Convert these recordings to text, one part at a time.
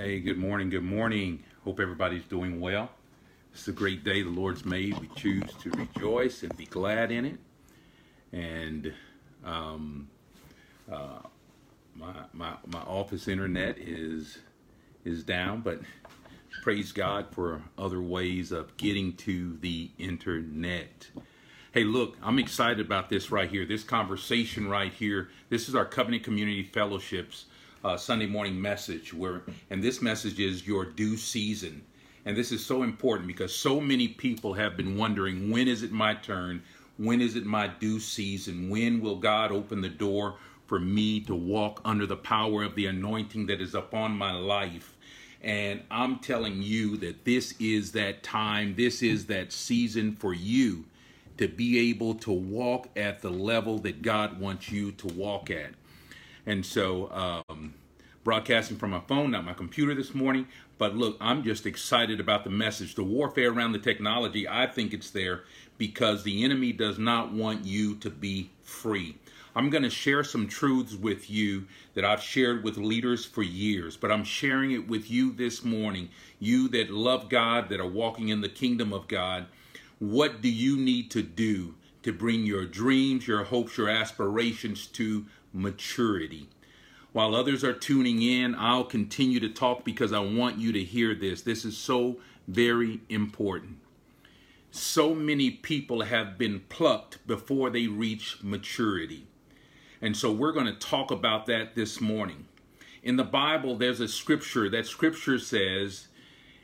Hey, good morning. Good morning. Hope everybody's doing well. It's a great day the Lord's made. We choose to rejoice and be glad in it. And um, uh, my, my my office internet is is down, but praise God for other ways of getting to the internet. Hey, look, I'm excited about this right here. This conversation right here. This is our Covenant Community Fellowships uh, Sunday morning message where, and this message is your due season. And this is so important because so many people have been wondering when is it my turn? When is it my due season? When will God open the door for me to walk under the power of the anointing that is upon my life? And I'm telling you that this is that time, this is that season for you to be able to walk at the level that God wants you to walk at. And so, um, broadcasting from my phone, not my computer this morning. But look, I'm just excited about the message. The warfare around the technology, I think it's there because the enemy does not want you to be free. I'm going to share some truths with you that I've shared with leaders for years, but I'm sharing it with you this morning. You that love God, that are walking in the kingdom of God, what do you need to do to bring your dreams, your hopes, your aspirations to maturity. While others are tuning in, I'll continue to talk because I want you to hear this. This is so very important. So many people have been plucked before they reach maturity. And so we're going to talk about that this morning. In the Bible, there's a scripture. That scripture says,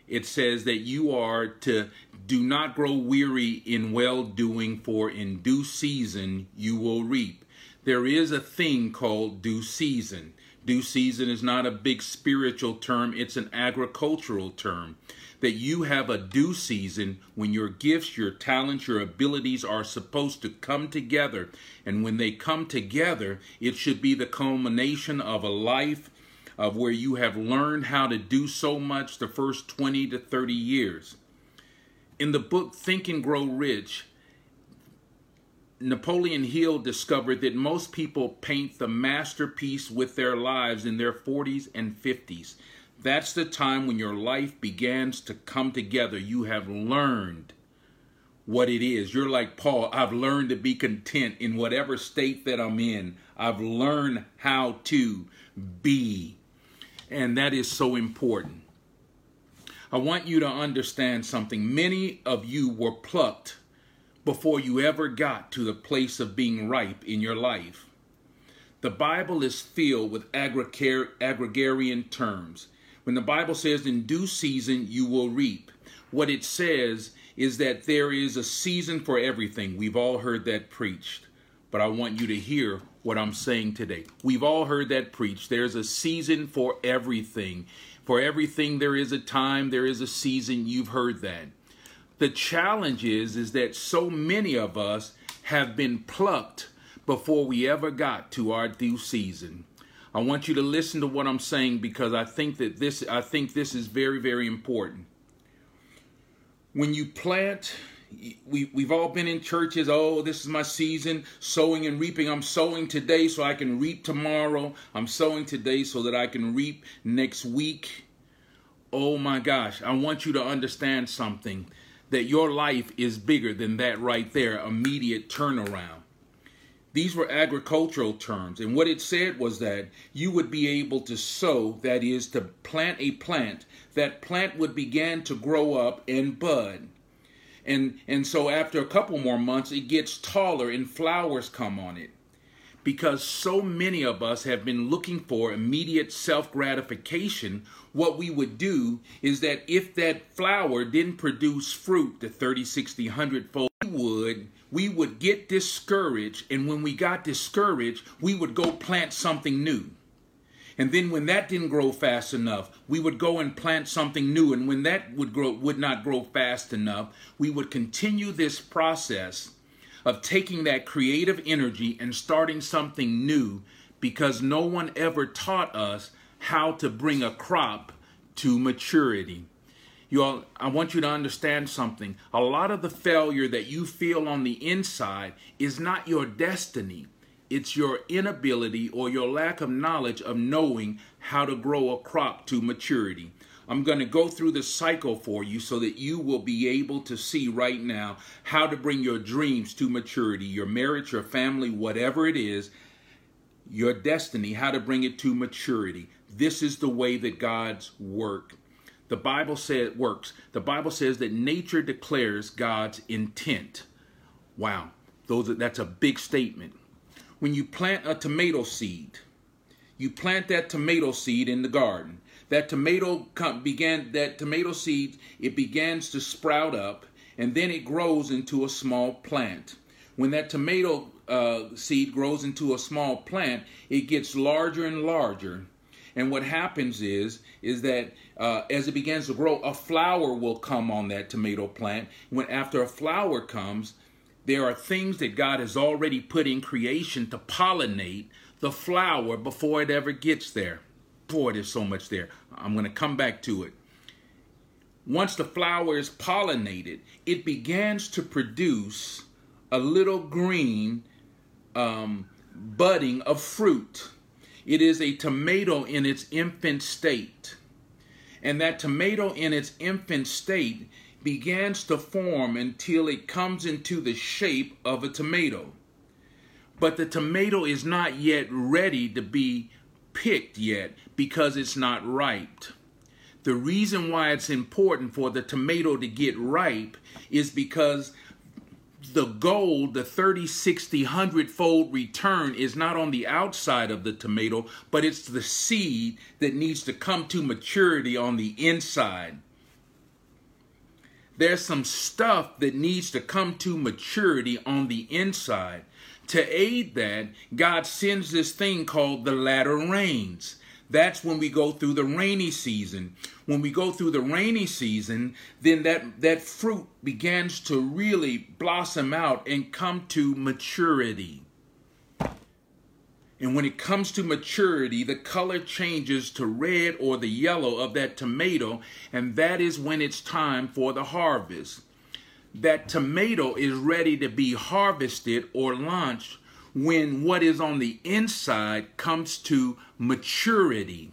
it says that you are to do not grow weary in well doing, for in due season you will reap there is a thing called due season. Due season is not a big spiritual term, it's an agricultural term. That you have a due season when your gifts, your talents, your abilities are supposed to come together. And when they come together, it should be the culmination of a life of where you have learned how to do so much the first 20 to 30 years. In the book Think and Grow Rich, Napoleon Hill discovered that most people paint the masterpiece with their lives in their 40s and 50s. That's the time when your life begins to come together. You have learned what it is. You're like Paul. I've learned to be content in whatever state that I'm in. I've learned how to be. And that is so important. I want you to understand something. Many of you were plucked before you ever got to the place of being ripe in your life. The Bible is filled with agrarian terms. When the Bible says, in due season you will reap, what it says is that there is a season for everything. We've all heard that preached, but I want you to hear what I'm saying today. We've all heard that preached. There's a season for everything. For everything, there is a time, there is a season. You've heard that. The challenge is, is that so many of us have been plucked before we ever got to our due season. I want you to listen to what I'm saying because I think that this I think this is very very important. When you plant we, we've all been in churches. Oh, this is my season, sowing and reaping. I'm sowing today so I can reap tomorrow. I'm sowing today so that I can reap next week. Oh my gosh, I want you to understand something that your life is bigger than that right there, immediate turnaround. These were agricultural terms, and what it said was that you would be able to sow, that is, to plant a plant. That plant would begin to grow up and bud. And, and so after a couple more months, it gets taller and flowers come on it because so many of us have been looking for immediate self gratification, what we would do is that if that flower didn't produce fruit the 30, 60, 100 fold, we would we would get discouraged and when we got discouraged, we would go plant something new. And then when that didn't grow fast enough, we would go and plant something new and when that would grow would not grow fast enough, we would continue this process of taking that creative energy and starting something new because no one ever taught us how to bring a crop to maturity. You all, I want you to understand something. A lot of the failure that you feel on the inside is not your destiny, it's your inability or your lack of knowledge of knowing how to grow a crop to maturity. I'm going to go through the cycle for you so that you will be able to see right now how to bring your dreams to maturity, your marriage, your family, whatever it is, your destiny, how to bring it to maturity. This is the way that God's work. The Bible says it works. The Bible says that nature declares God's intent. Wow, those are, that's a big statement. When you plant a tomato seed, you plant that tomato seed in the garden that tomato began that tomato seed it begins to sprout up and then it grows into a small plant. When that tomato uh, seed grows into a small plant it gets larger and larger. And what happens is is that uh, as it begins to grow a flower will come on that tomato plant. When after a flower comes there are things that god has already put in creation to pollinate the flower before it ever gets there boy, there's so much there. I'm going to come back to it. Once the flower is pollinated, it begins to produce a little green um, budding of fruit. It is a tomato in its infant state. And that tomato in its infant state begins to form until it comes into the shape of a tomato. But the tomato is not yet ready to be picked yet because it's not ripe. The reason why it's important for the tomato to get ripe is because the gold, the 30, 60, 100 fold return is not on the outside of the tomato, but it's the seed that needs to come to maturity on the inside. There's some stuff that needs to come to maturity on the inside. To aid that, God sends this thing called the latter rains. That's when we go through the rainy season. When we go through the rainy season, then that, that fruit begins to really blossom out and come to maturity. And when it comes to maturity, the color changes to red or the yellow of that tomato, and that is when it's time for the harvest that tomato is ready to be harvested or launched when what is on the inside comes to maturity.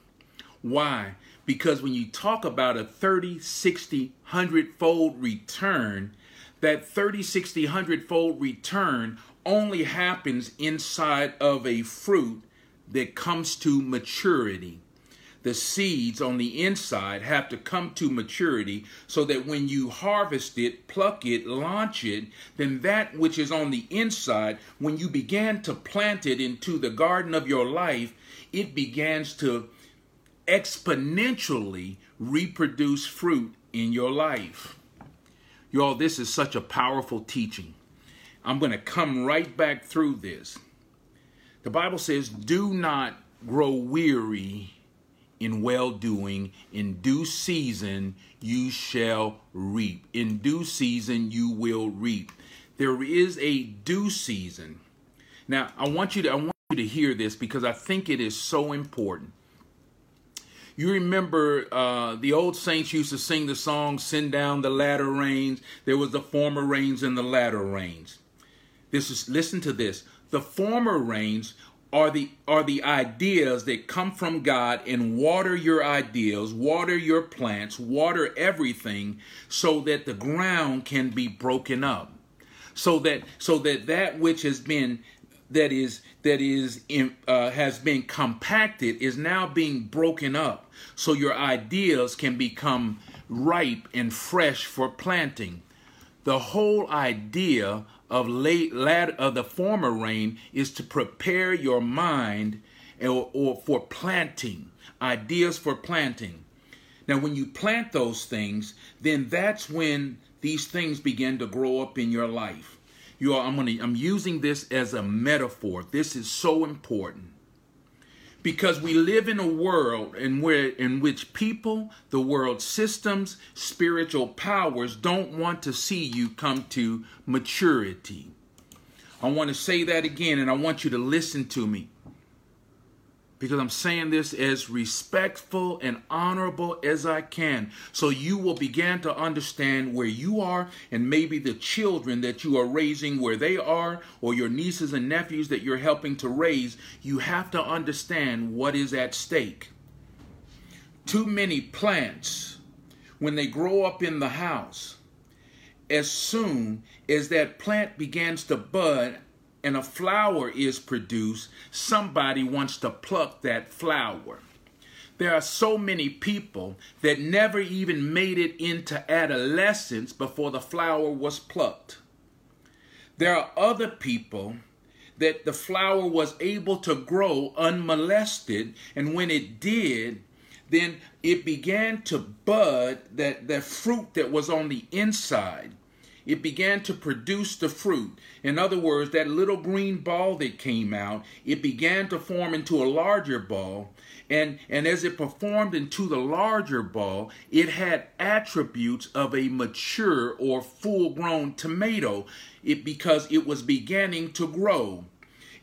Why? Because when you talk about a 30, 60, 100 fold return, that 30, 60, 100 fold return only happens inside of a fruit that comes to maturity the seeds on the inside have to come to maturity so that when you harvest it, pluck it, launch it, then that which is on the inside, when you began to plant it into the garden of your life, it begins to exponentially reproduce fruit in your life. Y'all, this is such a powerful teaching. I'm going to come right back through this. The Bible says, Do not grow weary in well doing. In due season you shall reap. In due season you will reap. There is a due season. Now I want you to I want you to hear this because I think it is so important. You remember uh, the old saints used to sing the song "Send down the latter rains." There was the former rains and the latter rains. This is listen to this. The former rains are the are the ideas that come from God and water your ideals, water your plants, water everything so that the ground can be broken up. So that so that that which has been that is that is in, uh, has been compacted is now being broken up so your ideas can become ripe and fresh for planting the whole idea of late of the former rain is to prepare your mind or, or for planting ideas for planting. Now when you plant those things then that's when these things begin to grow up in your life. You are i'm going i'm using this as a metaphor. This is so important because we live in a world in where in which people the world systems spiritual powers don't want to see you come to maturity. I want to say that again and i want you to listen to me because I'm saying this as respectful and honorable as I can. So you will begin to understand where you are and maybe the children that you are raising where they are or your nieces and nephews that you're helping to raise. You have to understand what is at stake. Too many plants, when they grow up in the house, as soon as that plant begins to bud and a flower is produced, somebody wants to pluck that flower. There are so many people that never even made it into adolescence before the flower was plucked. There are other people that the flower was able to grow unmolested, and when it did, then it began to bud that the fruit that was on the inside it began to produce the fruit. In other words, that little green ball that came out, it began to form into a larger ball. And, and as it performed into the larger ball, it had attributes of a mature or full grown tomato it, because it was beginning to grow.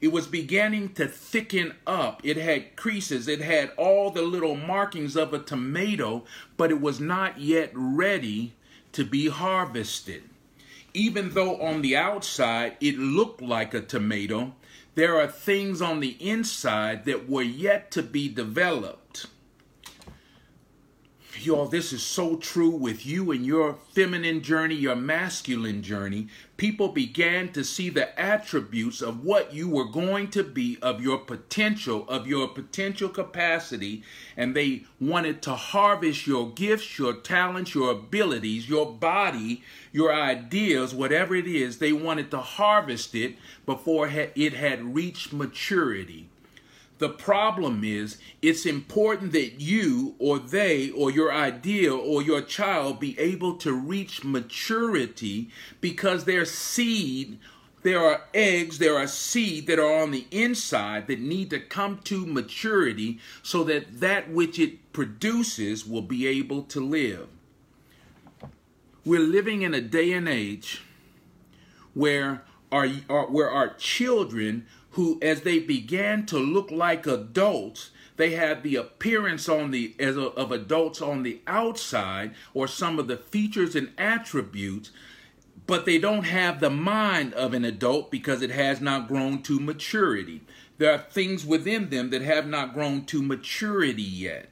It was beginning to thicken up. It had creases. It had all the little markings of a tomato, but it was not yet ready to be harvested even though on the outside it looked like a tomato, there are things on the inside that were yet to be developed. Y'all, this is so true with you and your feminine journey, your masculine journey. People began to see the attributes of what you were going to be, of your potential, of your potential capacity, and they wanted to harvest your gifts, your talents, your abilities, your body, your ideas, whatever it is. They wanted to harvest it before it had reached maturity. The problem is, it's important that you or they or your idea or your child be able to reach maturity because their seed, there are eggs, there are seed that are on the inside that need to come to maturity so that that which it produces will be able to live. We're living in a day and age where our, where our children who, as they began to look like adults, they had the appearance on the as a, of adults on the outside or some of the features and attributes but they don't have the mind of an adult because it has not grown to maturity. There are things within them that have not grown to maturity yet.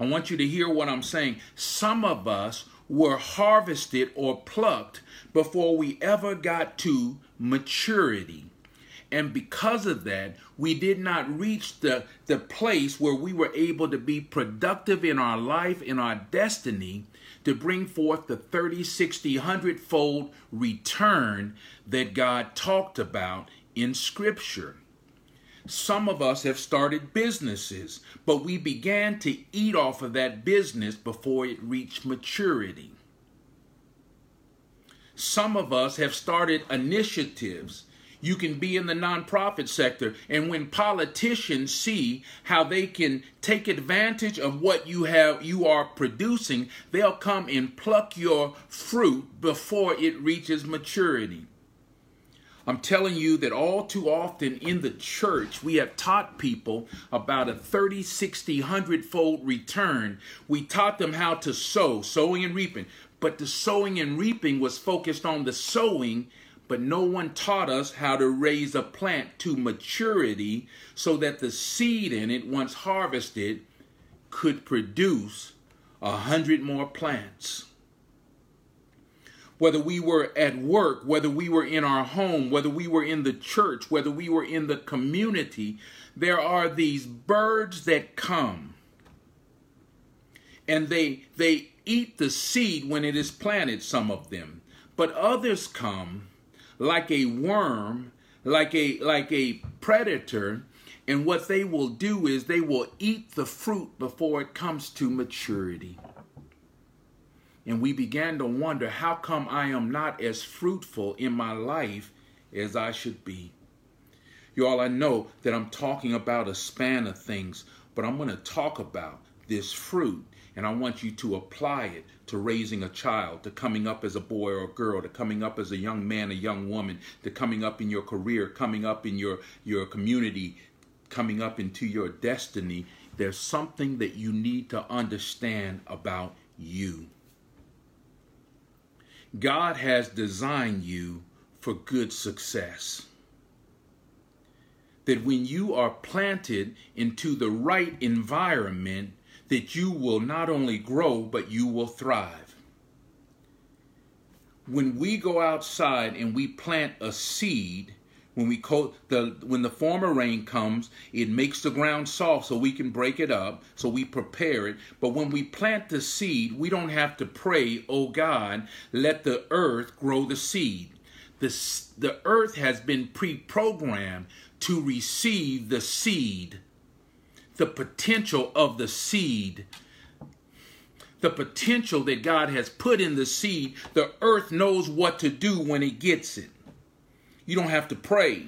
I want you to hear what i'm saying. Some of us were harvested or plucked before we ever got to maturity and because of that, we did not reach the, the place where we were able to be productive in our life, in our destiny, to bring forth the 30, 60, 100 fold return that God talked about in Scripture. Some of us have started businesses, but we began to eat off of that business before it reached maturity. Some of us have started initiatives you can be in the nonprofit sector. And when politicians see how they can take advantage of what you have you are producing, they'll come and pluck your fruit before it reaches maturity. I'm telling you that all too often in the church, we have taught people about a 30, 60, 100 fold return. We taught them how to sow, sowing and reaping. But the sowing and reaping was focused on the sowing but no one taught us how to raise a plant to maturity so that the seed in it, once harvested, could produce a hundred more plants. Whether we were at work, whether we were in our home, whether we were in the church, whether we were in the community, there are these birds that come and they they eat the seed when it is planted some of them but others come like a worm, like a like a predator, and what they will do is they will eat the fruit before it comes to maturity. And we began to wonder how come I am not as fruitful in my life as I should be. Y'all, I know that I'm talking about a span of things, but I'm going to talk about this fruit and I want you to apply it to raising a child, to coming up as a boy or a girl, to coming up as a young man, a young woman, to coming up in your career, coming up in your, your community, coming up into your destiny, there's something that you need to understand about you. God has designed you for good success. That when you are planted into the right environment, that you will not only grow, but you will thrive. When we go outside and we plant a seed, when we co- the when the former rain comes it makes the ground soft so we can break it up so we prepare it. But when we plant the seed we don't have to pray oh god let the earth grow the seed. The, the earth has been pre-programmed to receive the seed the potential of the seed the potential that God has put in the seed, the earth knows what to do when it gets it. You don't have to pray.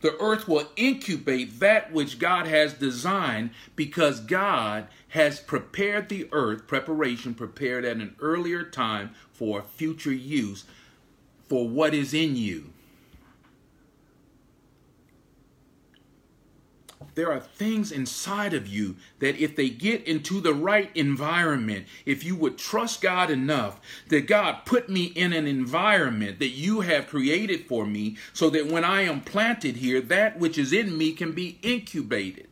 The earth will incubate that which God has designed because God has prepared the earth, preparation prepared at an earlier time for future use for what is in you. There are things inside of you that if they get into the right environment, if you would trust God enough that God put me in an environment that you have created for me so that when I am planted here, that which is in me can be incubated.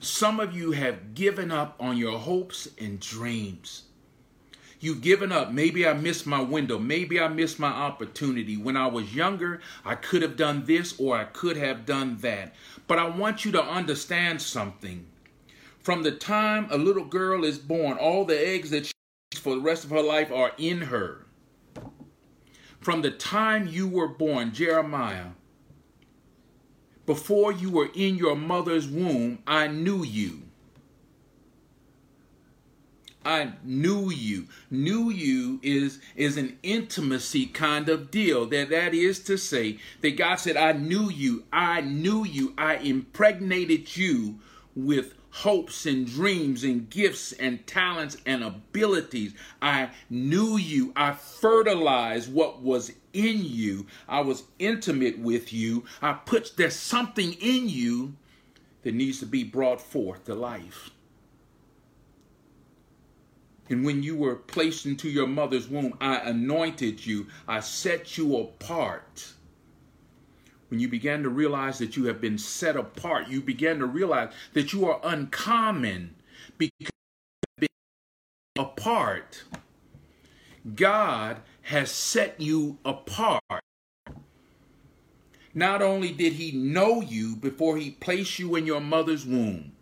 Some of you have given up on your hopes and dreams. You've given up. Maybe I missed my window. Maybe I missed my opportunity. When I was younger, I could have done this or I could have done that. But I want you to understand something. From the time a little girl is born, all the eggs that she eats for the rest of her life are in her. From the time you were born, Jeremiah, before you were in your mother's womb, I knew you. I knew you. Knew you is is an intimacy kind of deal. That that is to say that God said, I knew you. I knew you. I impregnated you with hopes and dreams and gifts and talents and abilities. I knew you. I fertilized what was in you. I was intimate with you. I put there's something in you that needs to be brought forth to life. And when you were placed into your mother's womb, I anointed you, I set you apart. When you began to realize that you have been set apart, you began to realize that you are uncommon because you apart. God has set you apart. Not only did he know you before he placed you in your mother's womb,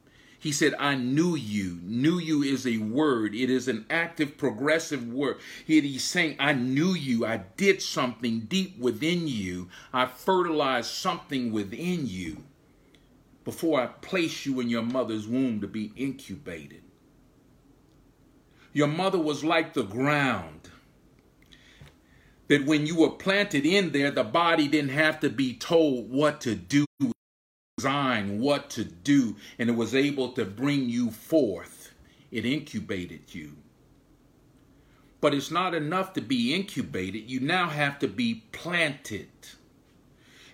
he said, I knew you. Knew you is a word, it is an active, progressive word. He's saying, I knew you. I did something deep within you. I fertilized something within you before I placed you in your mother's womb to be incubated. Your mother was like the ground. That when you were planted in there, the body didn't have to be told what to do design what to do, and it was able to bring you forth. It incubated you. But it's not enough to be incubated, you now have to be planted.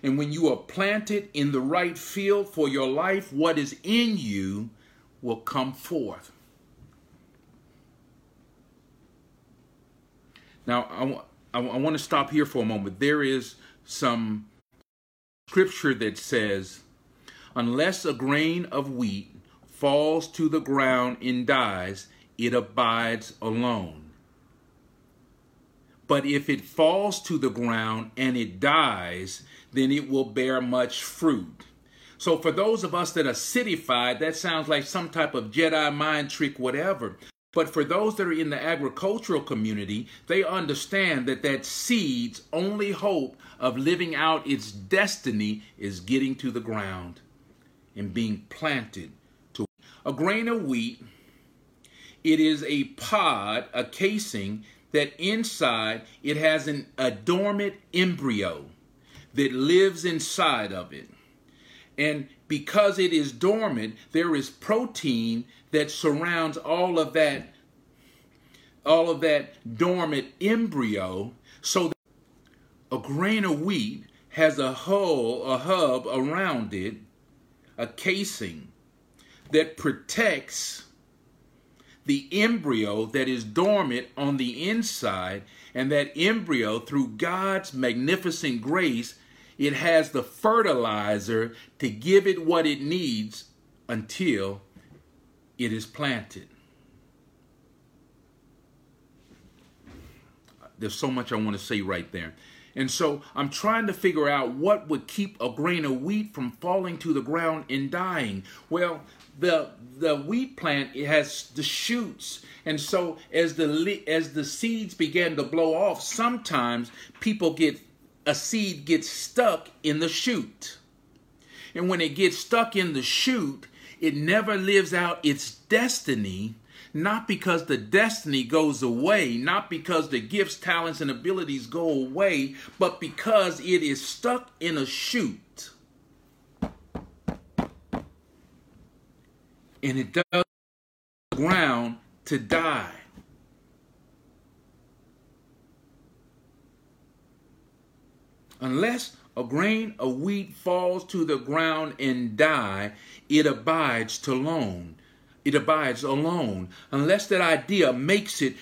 And when you are planted in the right field for your life, what is in you will come forth. Now, I, I, I want to stop here for a moment. There is some scripture that says, Unless a grain of wheat falls to the ground and dies, it abides alone. But if it falls to the ground and it dies, then it will bear much fruit. So, for those of us that are cityfied, that sounds like some type of Jedi mind trick, whatever. But for those that are in the agricultural community, they understand that that seed's only hope of living out its destiny is getting to the ground and being planted to a grain of wheat. It is a pod, a casing that inside it has an, a dormant embryo that lives inside of it. And because it is dormant, there is protein that surrounds all of that all of that dormant embryo so that a grain of wheat has a hull, a hub around it, a casing that protects the embryo that is dormant on the inside, and that embryo, through God's magnificent grace, it has the fertilizer to give it what it needs until it is planted. There's so much I want to say right there. And so I'm trying to figure out what would keep a grain of wheat from falling to the ground and dying. Well, the the wheat plant it has the shoots and so as the as the seeds begin to blow off sometimes people get a seed gets stuck in the shoot and when it gets stuck in the shoot it never lives out its destiny not because the destiny goes away, not because the gifts, talents, and abilities go away, but because it is stuck in a shoot. And it does ground to die. Unless a grain of wheat falls to the ground and die, it abides to alone it abides alone. Unless that idea makes it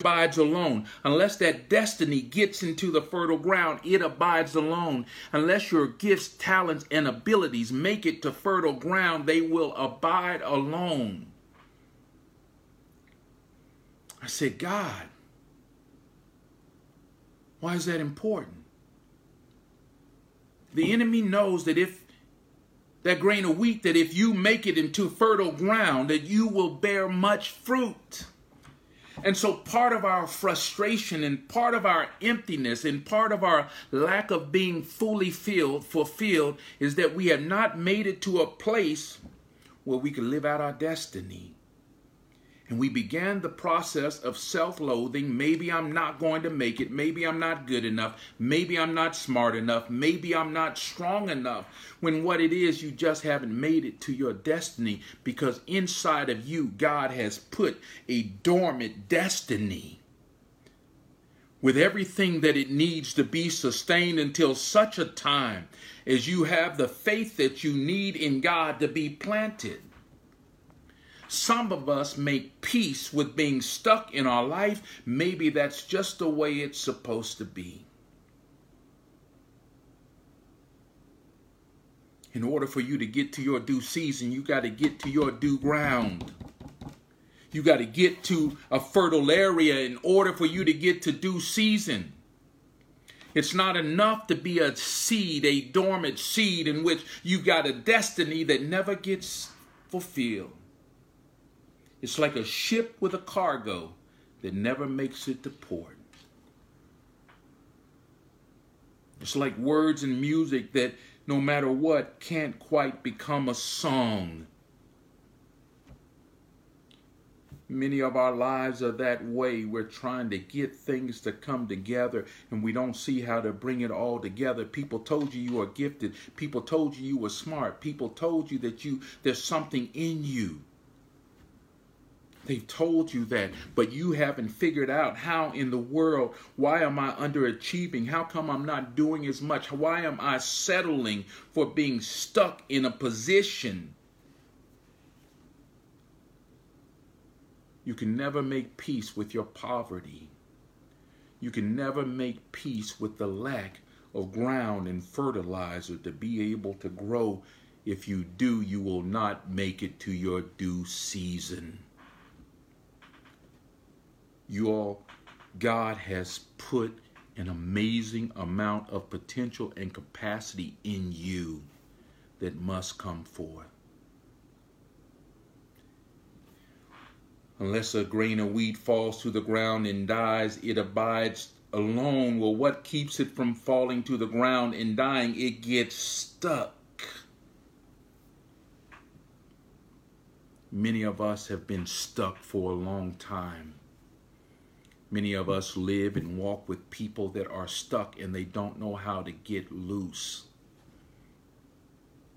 abides alone. Unless that destiny gets into the fertile ground, it abides alone. Unless your gifts, talents, and abilities make it to fertile ground, they will abide alone. I said, God, why is that important? The enemy knows that if that grain of wheat that if you make it into fertile ground that you will bear much fruit. And so part of our frustration and part of our emptiness and part of our lack of being fully filled fulfilled is that we have not made it to a place where we can live out our destiny and we began the process of self loathing. Maybe I'm not going to make it. Maybe I'm not good enough. Maybe I'm not smart enough. Maybe I'm not strong enough. When what it is, you just haven't made it to your destiny because inside of you, God has put a dormant destiny with everything that it needs to be sustained until such a time as you have the faith that you need in God to be planted. Some of us make peace with being stuck in our life. Maybe that's just the way it's supposed to be. In order for you to get to your due season, you got to get to your due ground. You got to get to a fertile area in order for you to get to due season. It's not enough to be a seed, a dormant seed in which you got a destiny that never gets fulfilled. It's like a ship with a cargo that never makes it to port. It's like words and music that, no matter what, can't quite become a song. Many of our lives are that way. We're trying to get things to come together and we don't see how to bring it all together. People told you you are gifted. People told you you were smart. People told you that you there's something in you. They've told you that, but you haven't figured out how in the world, why am I underachieving? How come I'm not doing as much? Why am I settling for being stuck in a position? You can never make peace with your poverty. You can never make peace with the lack of ground and fertilizer to be able to grow. If you do, you will not make it to your due season. You all, God has put an amazing amount of potential and capacity in you that must come forth. Unless a grain of wheat falls to the ground and dies, it abides alone. Well, what keeps it from falling to the ground and dying? It gets stuck. Many of us have been stuck for a long time. Many of us live and walk with people that are stuck and they don't know how to get loose.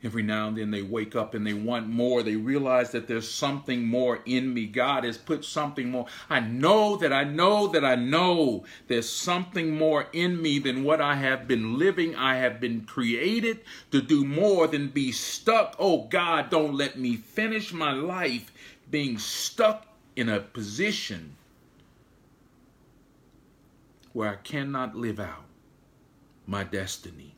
Every now and then they wake up and they want more. They realize that there's something more in me. God has put something more. I know that I know that I know there's something more in me than what I have been living. I have been created to do more than be stuck. Oh God, don't let me finish my life being stuck in a position where I cannot live out my destiny.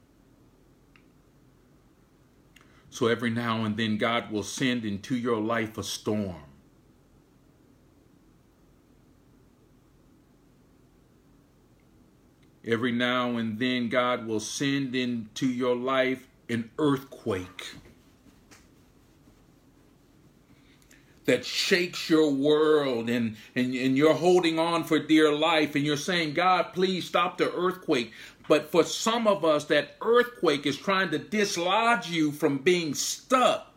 So every now and then, God will send into your life a storm. Every now and then, God will send into your life an earthquake that shakes your world and, and, and you're holding on for dear life and you're saying, God, please stop the earthquake. But for some of us, that earthquake is trying to dislodge you from being stuck.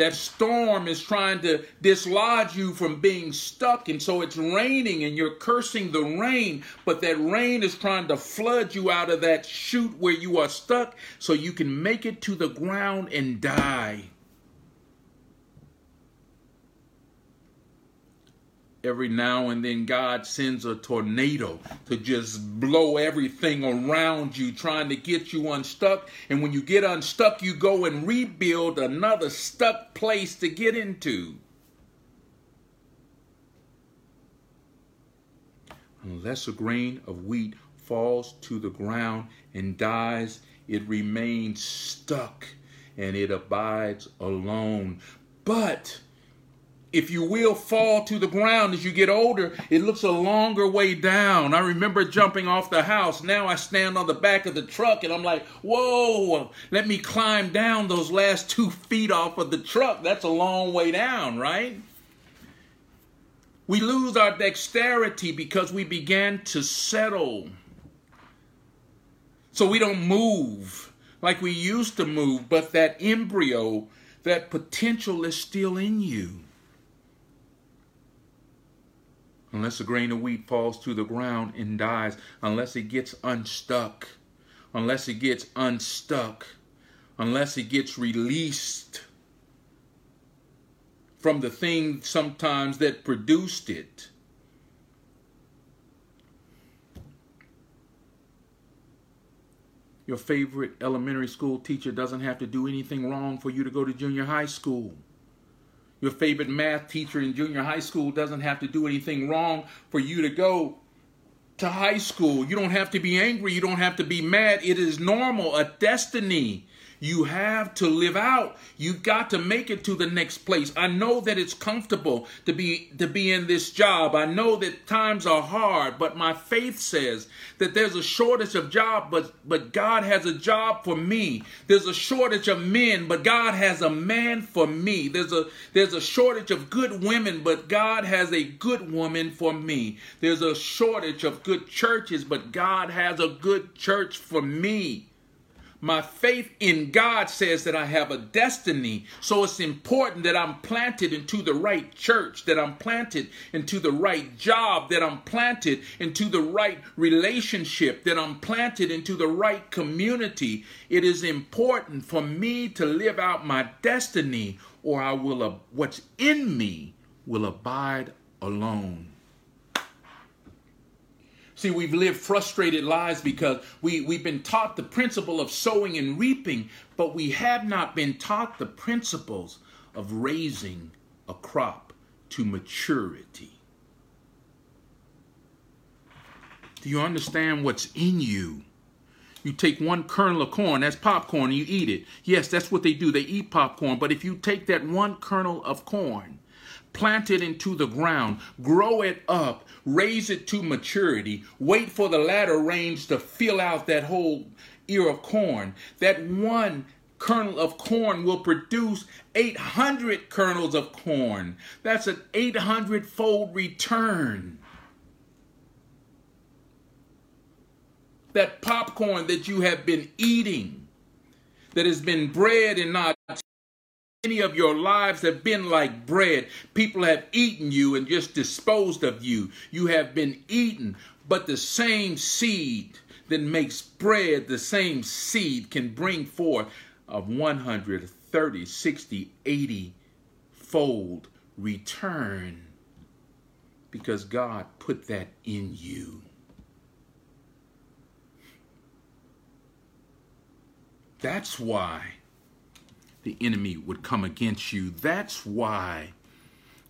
That storm is trying to dislodge you from being stuck. And so it's raining and you're cursing the rain, but that rain is trying to flood you out of that chute where you are stuck so you can make it to the ground and die. Every now and then God sends a tornado to just blow everything around you, trying to get you unstuck. And when you get unstuck, you go and rebuild another stuck place to get into. Unless a grain of wheat falls to the ground and dies, it remains stuck and it abides alone. But if you will fall to the ground as you get older, it looks a longer way down. I remember jumping off the house. Now I stand on the back of the truck and I'm like, whoa, let me climb down those last two feet off of the truck. That's a long way down, right? We lose our dexterity because we began to settle. So we don't move like we used to move, but that embryo, that potential is still in you unless a grain of wheat falls to the ground and dies, unless it gets unstuck, unless it gets unstuck, unless it gets released from the thing sometimes that produced it. Your favorite elementary school teacher doesn't have to do anything wrong for you to go to junior high school. Your favorite math teacher in junior high school doesn't have to do anything wrong for you to go to high school. You don't have to be angry. You don't have to be mad. It is normal, a destiny you have to live out. You've got to make it to the next place. I know that it's comfortable to be to be in this job. I know that times are hard, but my faith says that there's a shortage of job, but but God has a job for me. There's a shortage of men, but God has a man for me. There's a there's a shortage of good women, but God has a good woman for me. There's a shortage of good churches, but God has a good church for me. My faith in God says that I have a destiny. So it's important that I'm planted into the right church, that I'm planted into the right job, that I'm planted into the right relationship, that I'm planted into the right community. It is important for me to live out my destiny, or I will, what's in me will abide alone. See, we've lived frustrated lives because we, we've been taught the principle of sowing and reaping, but we have not been taught the principles of raising a crop to maturity. Do you understand what's in you? You take one kernel of corn, that's popcorn, and you eat it. Yes, that's what they do. They eat popcorn. But if you take that one kernel of corn plant it into the ground, grow it up, raise it to maturity, wait for the latter rains to fill out that whole ear of corn. That one kernel of corn will produce 800 kernels of corn. That's an 800 fold return. That popcorn that you have been eating, that has been bred and not Many of your lives have been like bread. People have eaten you and just disposed of you. You have been eaten, but the same seed that makes bread the same seed can bring forth of 130, 60, 80 fold return because God put that in you. That's why the enemy would come against you. That's why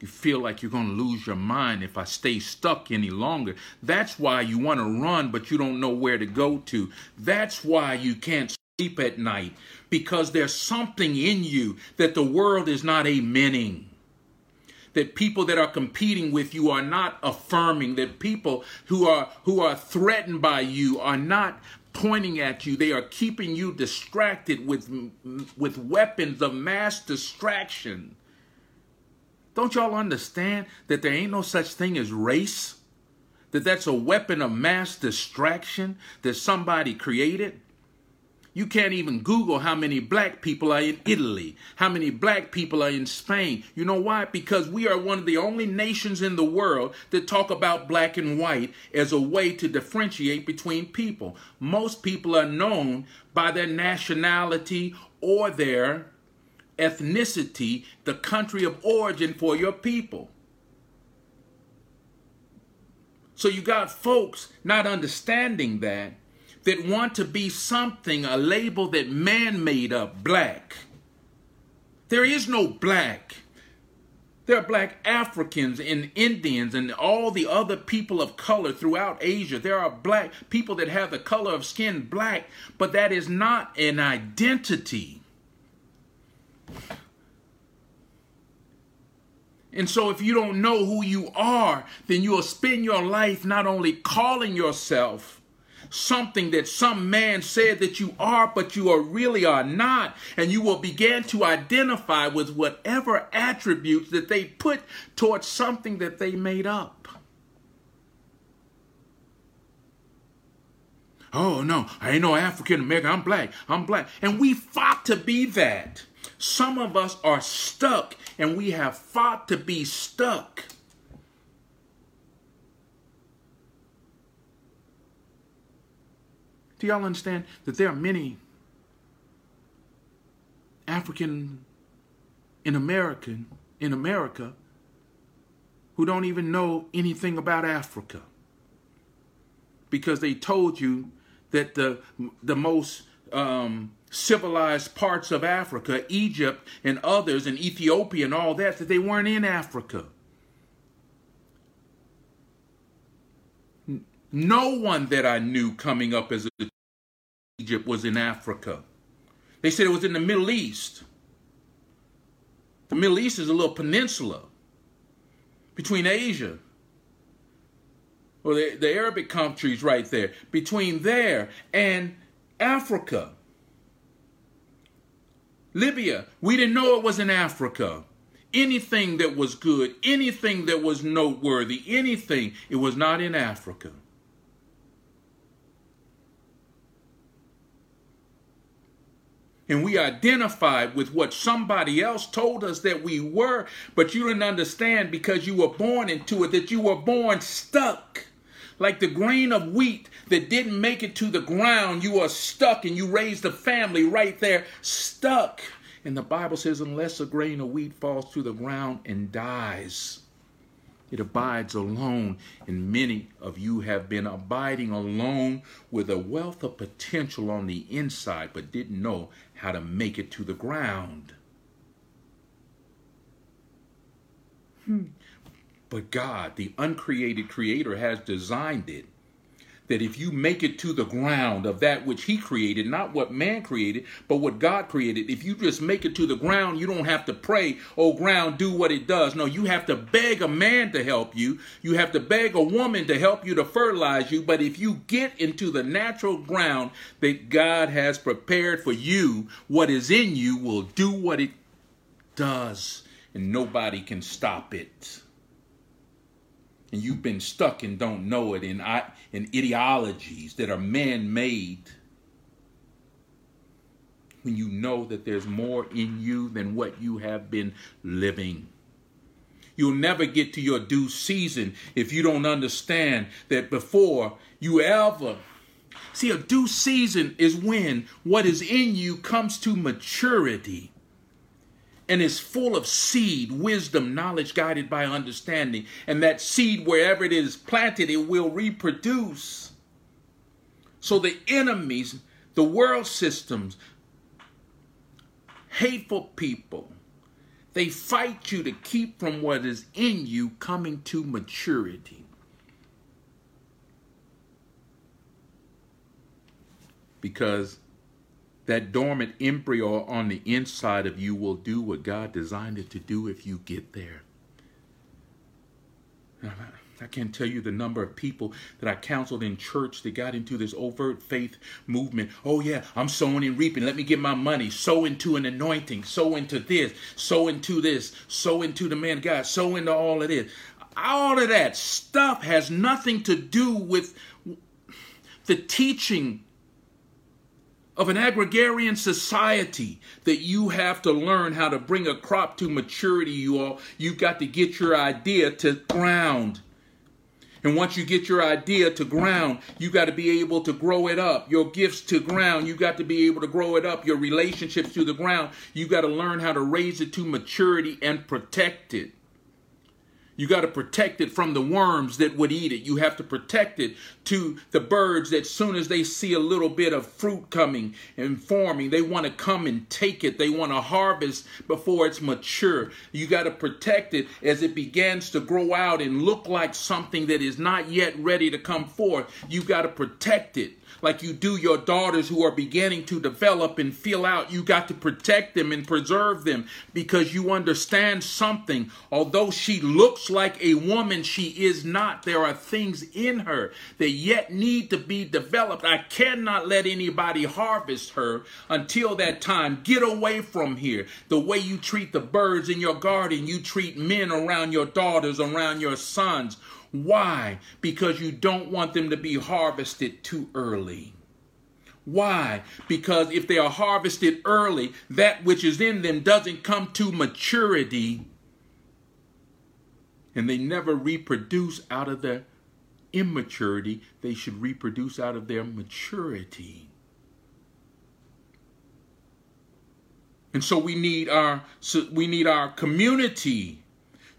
you feel like you're going to lose your mind if I stay stuck any longer. That's why you want to run, but you don't know where to go to. That's why you can't sleep at night because there's something in you that the world is not amening that people that are competing with you are not affirming that people who are who are threatened by you are not pointing at you. They are keeping you distracted with with weapons of mass distraction. Don't y'all understand that there ain't no such thing as race? That that's a weapon of mass distraction that somebody created you can't even Google how many black people are in Italy, how many black people are in Spain. You know why? Because we are one of the only nations in the world that talk about black and white as a way to differentiate between people. Most people are known by their nationality or their ethnicity, the country of origin for your people. So you got folks not understanding that that want to be something, a label that man made up, black. There is no black. There are black Africans and Indians and all the other people of color throughout Asia. There are black people that have the color of skin black, but that is not an identity. And so, if you don't know who you are, then you'll spend your life not only calling yourself something that some man said that you are, but you are really are not. And you will begin to identify with whatever attributes that they put towards something that they made up. Oh no, I ain't no African American. I'm black. I'm black. And we fought to be that. Some of us are stuck and we have fought to be stuck. Do y'all understand that there are many African in American in America who don't even know anything about Africa because they told you that the the most um, civilized parts of Africa, Egypt and others, and Ethiopia and all that, that they weren't in Africa. No one that I knew coming up as a Egypt was in Africa. They said it was in the Middle East. The Middle East is a little peninsula between Asia or the, the Arabic countries right there, between there and Africa. Libya, we didn't know it was in Africa. Anything that was good, anything that was noteworthy, anything, it was not in Africa. And we identified with what somebody else told us that we were, but you didn't understand because you were born into it, that you were born stuck. Like the grain of wheat that didn't make it to the ground, you are stuck and you raised a family right there, stuck. And the Bible says, unless a grain of wheat falls to the ground and dies, it abides alone. And many of you have been abiding alone with a wealth of potential on the inside, but didn't know how to make it to the ground. Hmm. But God, the uncreated creator, has designed it that if you make it to the ground of that which he created, not what man created, but what God created, if you just make it to the ground, you don't have to pray, oh ground, do what it does. No, you have to beg a man to help you. You have to beg a woman to help you to fertilize you. But if you get into the natural ground that God has prepared for you, what is in you will do what it does, and nobody can stop it and you've been stuck and don't know it in, in ideologies that are man made, when you know that there's more in you than what you have been living. You'll never get to your due season if you don't understand that before you ever See, a due season is when what is in you comes to maturity and is full of seed, wisdom, knowledge guided by understanding. And that seed, wherever it is planted, it will reproduce. So the enemies, the world systems, hateful people, they fight you to keep from what is in you coming to maturity. Because that dormant embryo on the inside of you will do what God designed it to do if you get there. I can't tell you the number of people that I counseled in church that got into this word of faith movement. Oh, yeah, I'm sowing and reaping. Let me get my money. Sow into an anointing. Sow into this. Sow into this. Sow into the man God. Sow into all of this. All of that stuff has nothing to do with the teaching of an agrarian society that you have to learn how to bring a crop to maturity, you all. You've got to get your idea to ground. And once you get your idea to ground, you got to be able to grow it up. Your gifts to ground, you got to be able to grow it up. Your relationships to the ground, you got to learn how to raise it to maturity and protect it. You got to protect it from the worms that would eat it. You have to protect it to the birds that soon as they see a little bit of fruit coming and forming, they want to come and take it. They want to harvest before it's mature. You got to protect it as it begins to grow out and look like something that is not yet ready to come forth. You got to protect it like you do your daughters who are beginning to develop and feel out. You got to protect them and preserve them because you understand something. Although she looks like a woman, she is not. There are things in her that yet need to be developed. I cannot let anybody harvest her until that time. Get away from here. The way you treat the birds in your garden, you treat men around your daughters, around your sons why? Because you don't want them to be harvested too early. Why? Because if they are harvested early, that which is in them doesn't come to maturity and they never reproduce out of their immaturity. They should reproduce out of their maturity. And so we need our so we need our community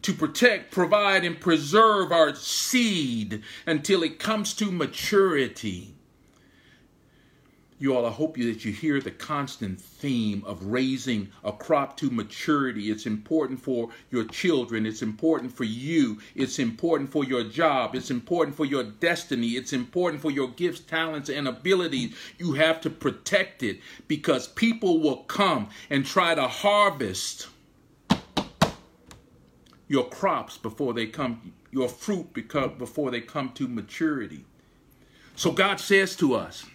to protect, provide, and preserve our seed until it comes to maturity. You all, I hope that you hear the constant theme of raising a crop to maturity. It's important for your children. It's important for you. It's important for your job. It's important for your destiny. It's important for your gifts, talents, and abilities. You have to protect it because people will come and try to harvest your crops before they come, your fruit become, before they come to maturity. So God says to us,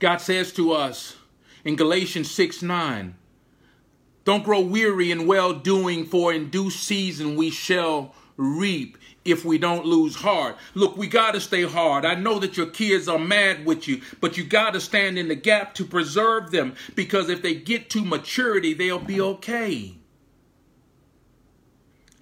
God says to us in Galatians 6 9, don't grow weary in well doing, for in due season we shall reap if we don't lose heart. Look, we got to stay hard. I know that your kids are mad with you, but you got to stand in the gap to preserve them because if they get to maturity, they'll be okay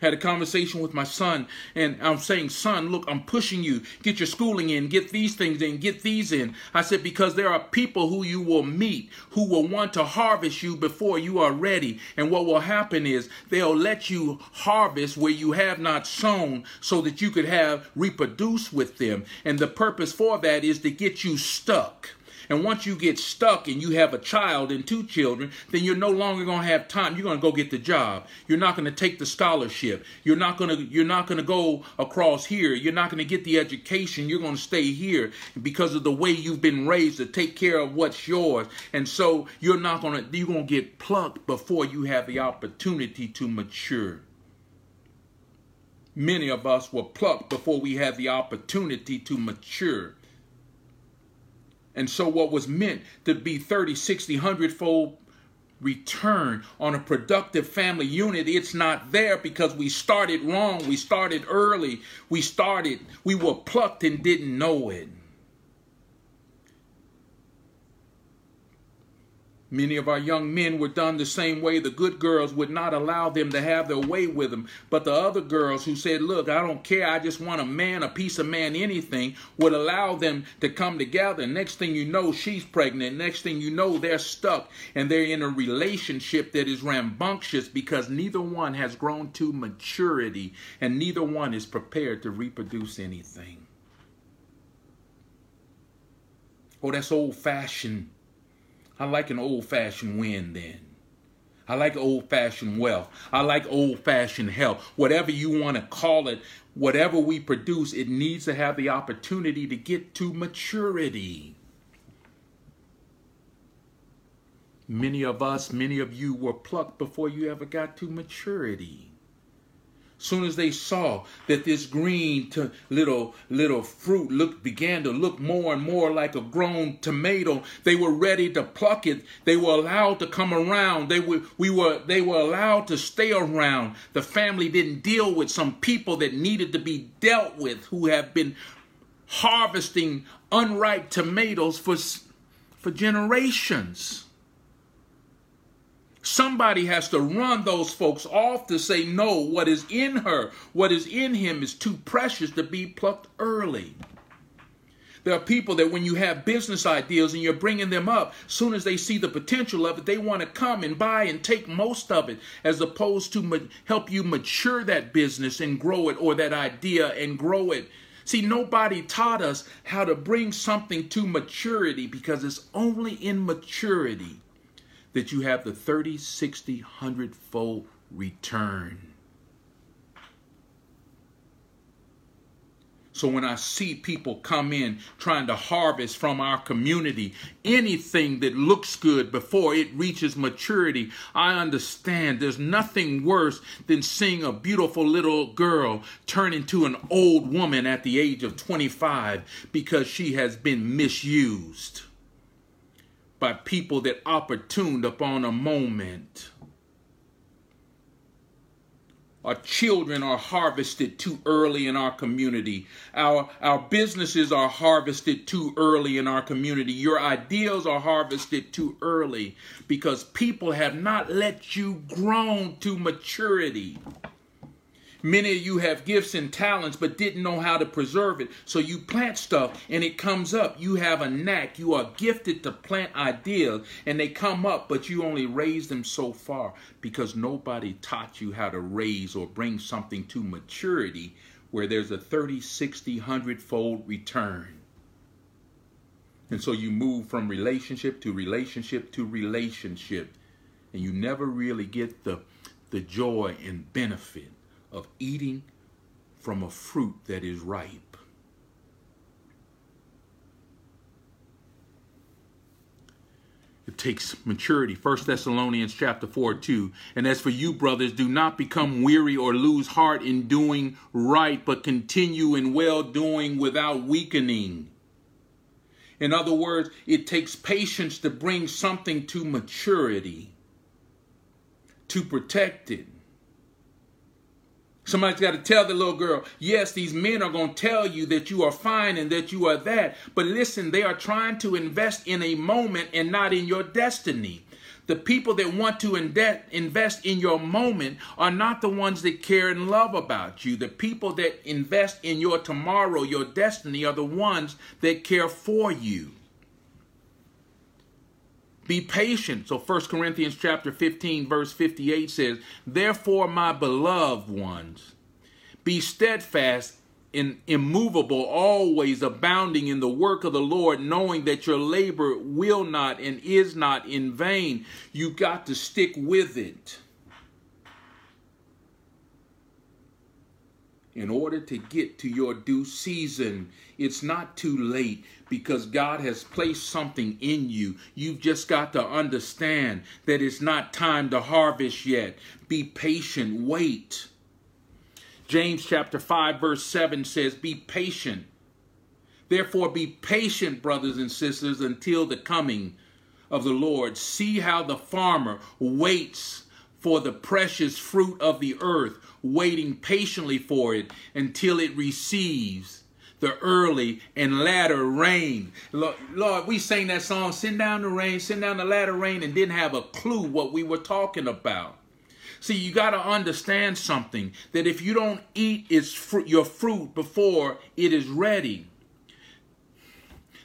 had a conversation with my son and I'm saying, son, look, I'm pushing you. Get your schooling in, get these things in, get these in. I said, because there are people who you will meet who will want to harvest you before you are ready. And what will happen is they'll let you harvest where you have not sown so that you could have reproduce with them. And the purpose for that is to get you stuck. And once you get stuck and you have a child and two children, then you're no longer going to have time. You're going to go get the job. You're not going to take the scholarship. You're not going to you're not going to go across here. You're not going to get the education. You're going to stay here because of the way you've been raised to take care of what's yours. And so you're not going to you're going to get plucked before you have the opportunity to mature. Many of us were plucked before we had the opportunity to mature. And so, what was meant to be 30, 60, 100 fold return on a productive family unit, it's not there because we started wrong. We started early. We started, we were plucked and didn't know it. Many of our young men were done the same way. The good girls would not allow them to have their way with them. But the other girls who said, Look, I don't care, I just want a man, a piece of man, anything, would allow them to come together. Next thing you know, she's pregnant. Next thing you know, they're stuck and they're in a relationship that is rambunctious because neither one has grown to maturity and neither one is prepared to reproduce anything. Oh, that's old fashioned I like an old fashioned win then. I like old fashioned wealth. I like old fashioned health. Whatever you want to call it, whatever we produce, it needs to have the opportunity to get to maturity. Many of us, many of you were plucked before you ever got to maturity soon as they saw that this green to little little fruit look began to look more and more like a grown tomato they were ready to pluck it. They were allowed to come around. They were we were they were allowed to stay around. The family didn't deal with some people that needed to be dealt with who have been harvesting unripe tomatoes for for generations Somebody has to run those folks off to say, no, what is in her, what is in him is too precious to be plucked early. There are people that when you have business ideas and you're bringing them up, as soon as they see the potential of it, they want to come and buy and take most of it as opposed to ma- help you mature that business and grow it or that idea and grow it. See, nobody taught us how to bring something to maturity because it's only in maturity that you have the 30, 60, 100 fold return. So when I see people come in trying to harvest from our community anything that looks good before it reaches maturity, I understand there's nothing worse than seeing a beautiful little girl turn into an old woman at the age of 25 because she has been misused by people that opportuned upon a moment. Our children are harvested too early in our community. Our, our businesses are harvested too early in our community. Your ideals are harvested too early because people have not let you grow to maturity. Many of you have gifts and talents but didn't know how to preserve it. So you plant stuff and it comes up. You have a knack. You are gifted to plant ideas and they come up, but you only raise them so far because nobody taught you how to raise or bring something to maturity where there's a 30, 60, 100 fold return. And so you move from relationship to relationship to relationship. And you never really get the, the joy and benefit of eating from a fruit that is ripe. It takes maturity. 1 Thessalonians chapter 4 2. And as for you, brothers, do not become weary or lose heart in doing right, but continue in well doing without weakening. In other words, it takes patience to bring something to maturity, to protect it Somebody's got to tell the little girl, yes, these men are going to tell you that you are fine and that you are that. But listen, they are trying to invest in a moment and not in your destiny. The people that want to invest in your moment are not the ones that care and love about you. The people that invest in your tomorrow, your destiny, are the ones that care for you. Be patient. So 1 Corinthians chapter 15 verse 58 says, "Therefore my beloved ones, be steadfast and immovable, always abounding in the work of the Lord, knowing that your labor will not and is not in vain." You got to stick with it. In order to get to your due season. It's not too late because God has placed something in you. You've just got to understand that it's not time to harvest yet. Be patient, wait. James chapter 5 verse 7 says, "Be patient. Therefore be patient, brothers and sisters, until the coming of the Lord. See how the farmer waits for the precious fruit of the earth, waiting patiently for it until it receives the early and latter rain. Lord, Lord, we sang that song, Send Down the Rain, Send Down the Latter Rain, and didn't have a clue what we were talking about. See, you got to understand something that if you don't eat its fruit, your fruit before it is ready,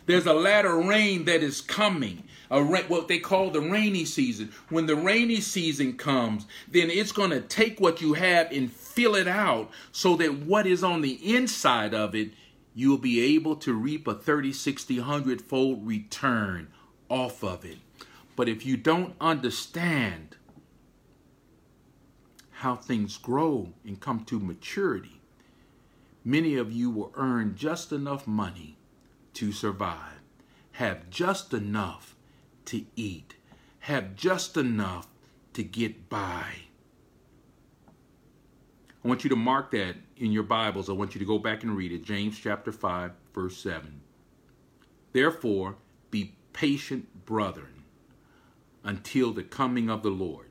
there's a latter rain that is coming. A what they call the rainy season. When the rainy season comes, then it's going to take what you have and fill it out so that what is on the inside of it, you'll be able to reap a 30, 60, 100 fold return off of it. But if you don't understand how things grow and come to maturity, many of you will earn just enough money to survive, have just enough to eat, have just enough to get by. I want you to mark that in your Bibles. I want you to go back and read it. James chapter 5, verse 7. Therefore, be patient, brethren, until the coming of the Lord.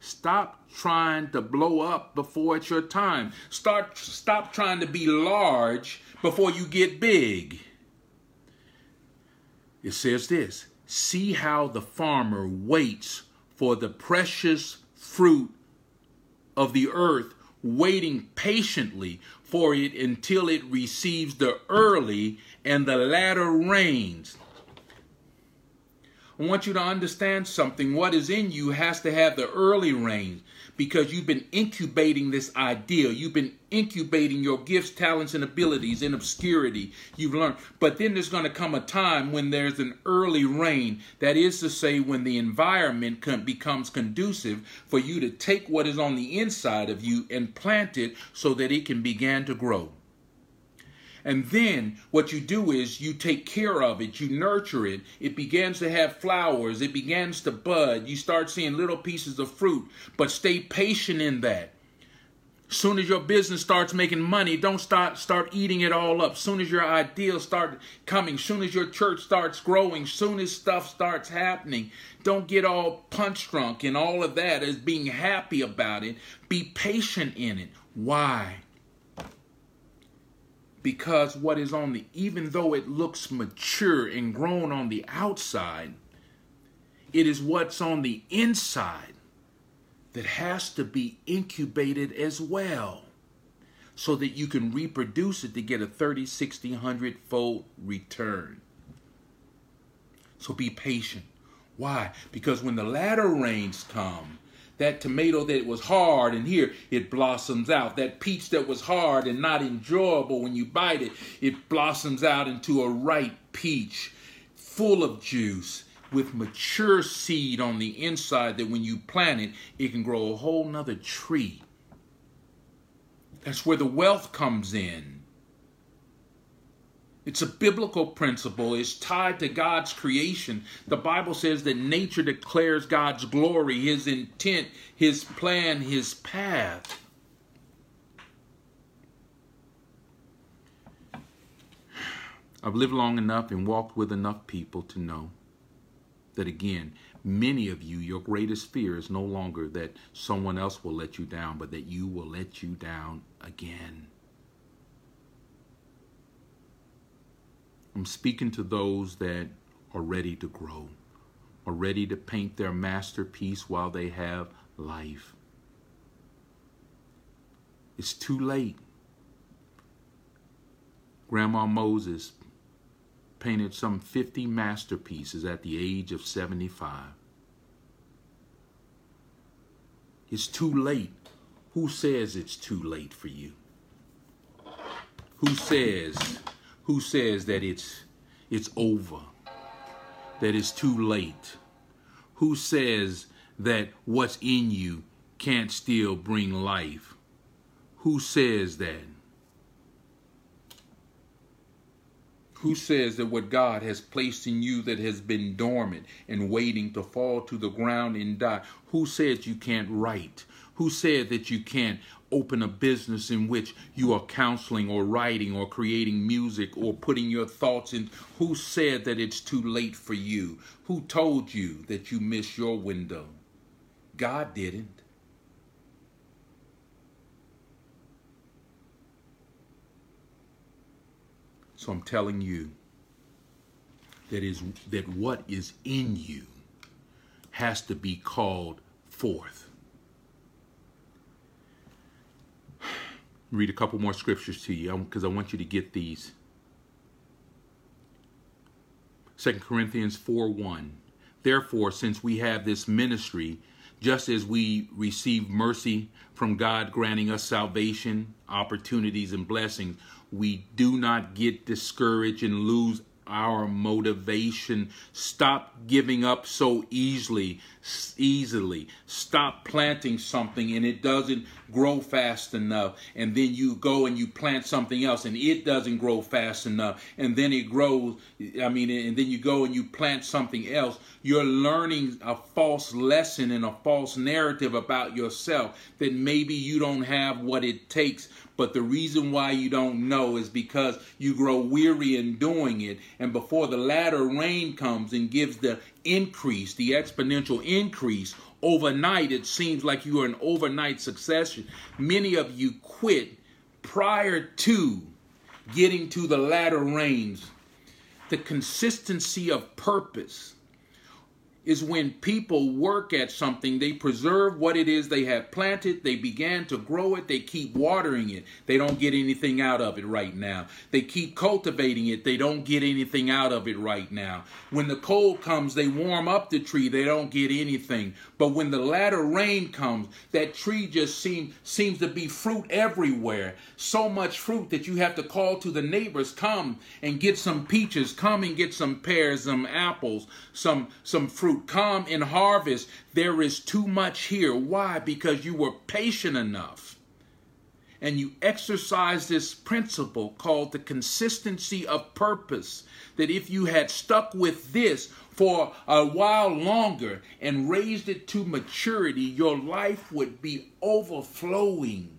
Stop trying to blow up before it's your time. Start stop trying to be large before you get big. It says this, see how the farmer waits for the precious fruit of the earth, waiting patiently for it until it receives the early and the latter rains. I want you to understand something. What is in you has to have the early rains because you've been incubating this idea. You've been incubating your gifts, talents, and abilities in obscurity. You've learned. But then there's going to come a time when there's an early rain. That is to say, when the environment becomes conducive for you to take what is on the inside of you and plant it so that it can begin to grow. And then what you do is you take care of it, you nurture it. It begins to have flowers, it begins to bud. You start seeing little pieces of fruit, but stay patient in that. Soon as your business starts making money, don't start start eating it all up. Soon as your ideas start coming, soon as your church starts growing, soon as stuff starts happening, don't get all punch drunk and all of that as being happy about it. Be patient in it. Why? Because what is on the even though it looks mature and grown on the outside it is what's on the inside that has to be incubated as well so that you can reproduce it to get a 30 60 100 fold return. So be patient. Why? Because when the latter rains come that tomato that was hard and here it blossoms out. That peach that was hard and not enjoyable when you bite it it blossoms out into a ripe peach full of juice with mature seed on the inside that when you plant it it can grow a whole nother tree. That's where the wealth comes in it's a biblical principle. It's tied to God's creation. The Bible says that nature declares God's glory, His intent, His plan, His path. I've lived long enough and walked with enough people to know that, again, many of you, your greatest fear is no longer that someone else will let you down, but that you will let you down again. I'm speaking to those that are ready to grow, are ready to paint their masterpiece while they have life. It's too late. Grandma Moses painted some 50 masterpieces at the age of 75. It's too late. Who says it's too late for you? Who says who says that it's it's over, that it's too late? Who says that what's in you can't still bring life? Who says that? Who says that what God has placed in you that has been dormant and waiting to fall to the ground and die? Who says you can't write? Who said that you can't open a business in which you are counseling or writing or creating music or putting your thoughts in? Who said that it's too late for you? Who told you that you miss your window? God didn't. So I'm telling you that is that what is in you has to be called forth. Read a couple more scriptures to you because I want you to get these. 2 Corinthians 4 1. Therefore, since we have this ministry, just as we receive mercy from God, granting us salvation, opportunities, and blessings, we do not get discouraged and lose our motivation. Stop giving up so easily, easily. Stop planting something and it doesn't grow fast enough. And then you go and you plant something else and it doesn't grow fast enough. And then it grows, I mean, and then you go and you plant something else. You're learning a false lesson and a false narrative about yourself that maybe you don't have what it takes but the reason why you don't know is because you grow weary in doing it. And before the latter rain comes and gives the increase, the exponential increase, overnight it seems like you are an overnight success. Many of you quit prior to getting to the latter rains. The consistency of purpose is when people work at something, they preserve what it is they have planted, they began to grow it, they keep watering it. They don't get anything out of it right now. They keep cultivating it, they don't get anything out of it right now. When the cold comes, they warm up the tree, they don't get anything. But when the latter rain comes, that tree just seem, seems to be fruit everywhere. So much fruit that you have to call to the neighbors, come and get some peaches, come and get some pears, some apples, some some fruit come and harvest, there is too much here. Why? Because you were patient enough. And you exercise this principle called the consistency of purpose. That if you had stuck with this for a while longer and raised it to maturity, your life would be overflowing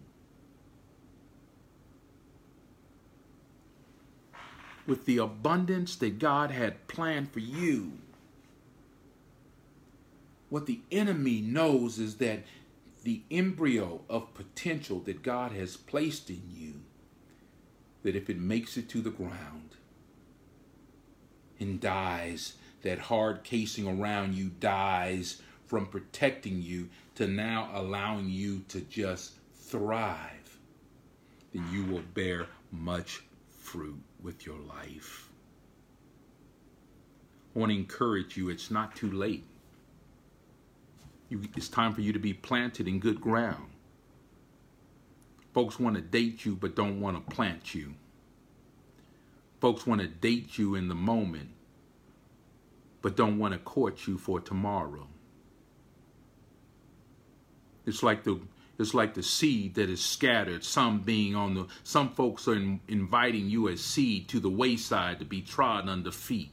with the abundance that God had planned for you. What the enemy knows is that the embryo of potential that God has placed in you, that if it makes it to the ground and dies, that hard casing around you dies from protecting you to now allowing you to just thrive, then you will bear much fruit with your life. I want to encourage you, it's not too late. It's time for you to be planted in good ground. Folks want to date you but don't want to plant you. Folks want to date you in the moment but don't want to court you for tomorrow. It's like the it's like the seed that is scattered, some being on the some folks are in, inviting you as seed to the wayside to be trodden under feet.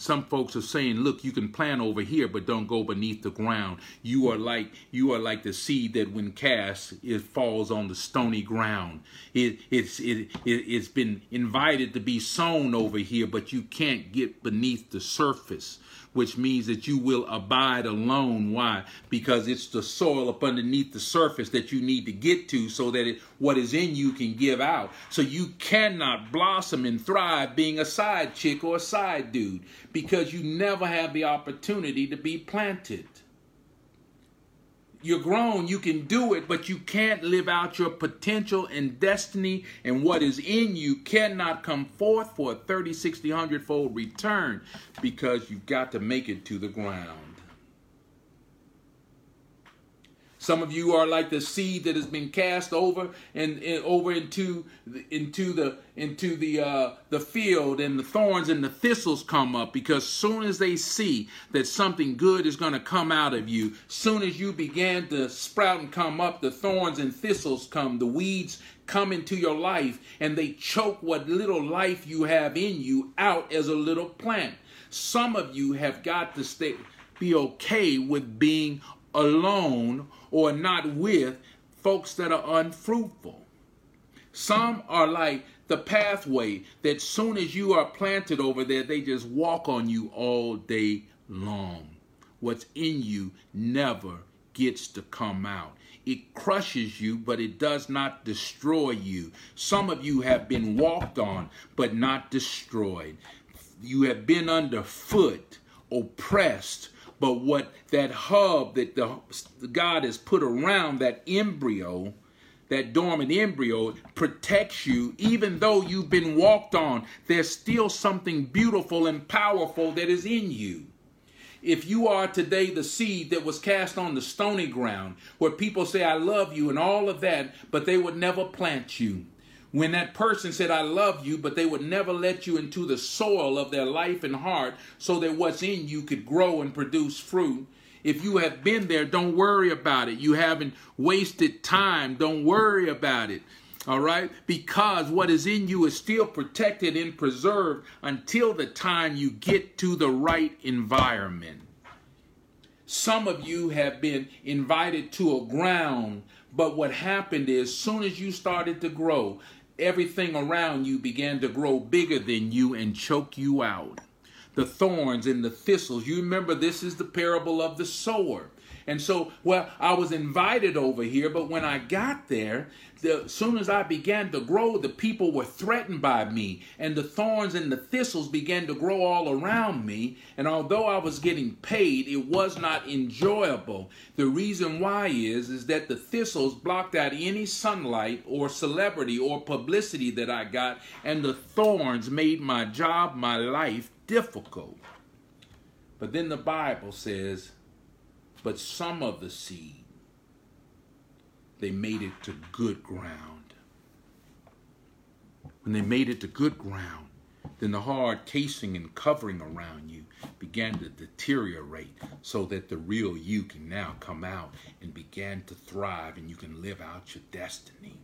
Some folks are saying, look, you can plant over here, but don't go beneath the ground. You are like you are like the seed that when cast, it falls on the stony ground. It, it's it, it, it's been invited to be sown over here, but you can't get beneath the surface which means that you will abide alone. Why? Because it's the soil up underneath the surface that you need to get to so that it, what is in you can give out. So you cannot blossom and thrive being a side chick or a side dude because you never have the opportunity to be planted. You're grown, you can do it, but you can't live out your potential and destiny, and what is in you cannot come forth for a 30, 60, 100 fold return because you've got to make it to the ground. Some of you are like the seed that has been cast over and, and over into the, into the into the uh, the field, and the thorns and the thistles come up because soon as they see that something good is going to come out of you, soon as you begin to sprout and come up, the thorns and thistles come, the weeds come into your life, and they choke what little life you have in you out as a little plant. Some of you have got to stay be okay with being alone or not with folks that are unfruitful. Some are like the pathway that soon as you are planted over there, they just walk on you all day long. What's in you never gets to come out. It crushes you, but it does not destroy you. Some of you have been walked on, but not destroyed. You have been underfoot, oppressed, but what that hub that the God has put around that embryo, that dormant embryo, protects you, even though you've been walked on. There's still something beautiful and powerful that is in you. If you are today the seed that was cast on the stony ground, where people say, I love you, and all of that, but they would never plant you. When that person said, I love you, but they would never let you into the soil of their life and heart so that what's in you could grow and produce fruit. If you have been there, don't worry about it. You haven't wasted time. Don't worry about it. All right? Because what is in you is still protected and preserved until the time you get to the right environment. Some of you have been invited to a ground, but what happened is, soon as you started to grow, everything around you began to grow bigger than you and choke you out. The thorns and the thistles. You remember this is the parable of the sower. And so, well, I was invited over here, but when I got there, the, as soon as I began to grow, the people were threatened by me, and the thorns and the thistles began to grow all around me. And although I was getting paid, it was not enjoyable. The reason why is is that the thistles blocked out any sunlight or celebrity or publicity that I got, and the thorns made my job, my life difficult. But then the Bible says but some of the seed, they made it to good ground. When they made it to good ground, then the hard casing and covering around you began to deteriorate so that the real you can now come out and began to thrive and you can live out your destiny.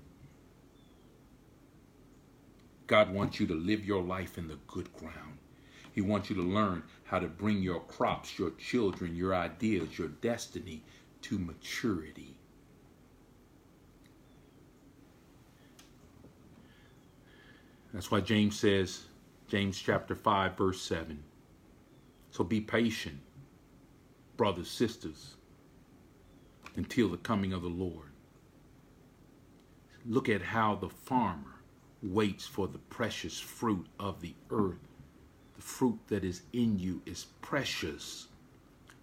God wants you to live your life in the good ground. He wants you to learn how to bring your crops, your children, your ideas, your destiny to maturity. That's why James says, James chapter 5, verse 7. So be patient, brothers, sisters, until the coming of the Lord. Look at how the farmer waits for the precious fruit of the earth fruit that is in you is precious.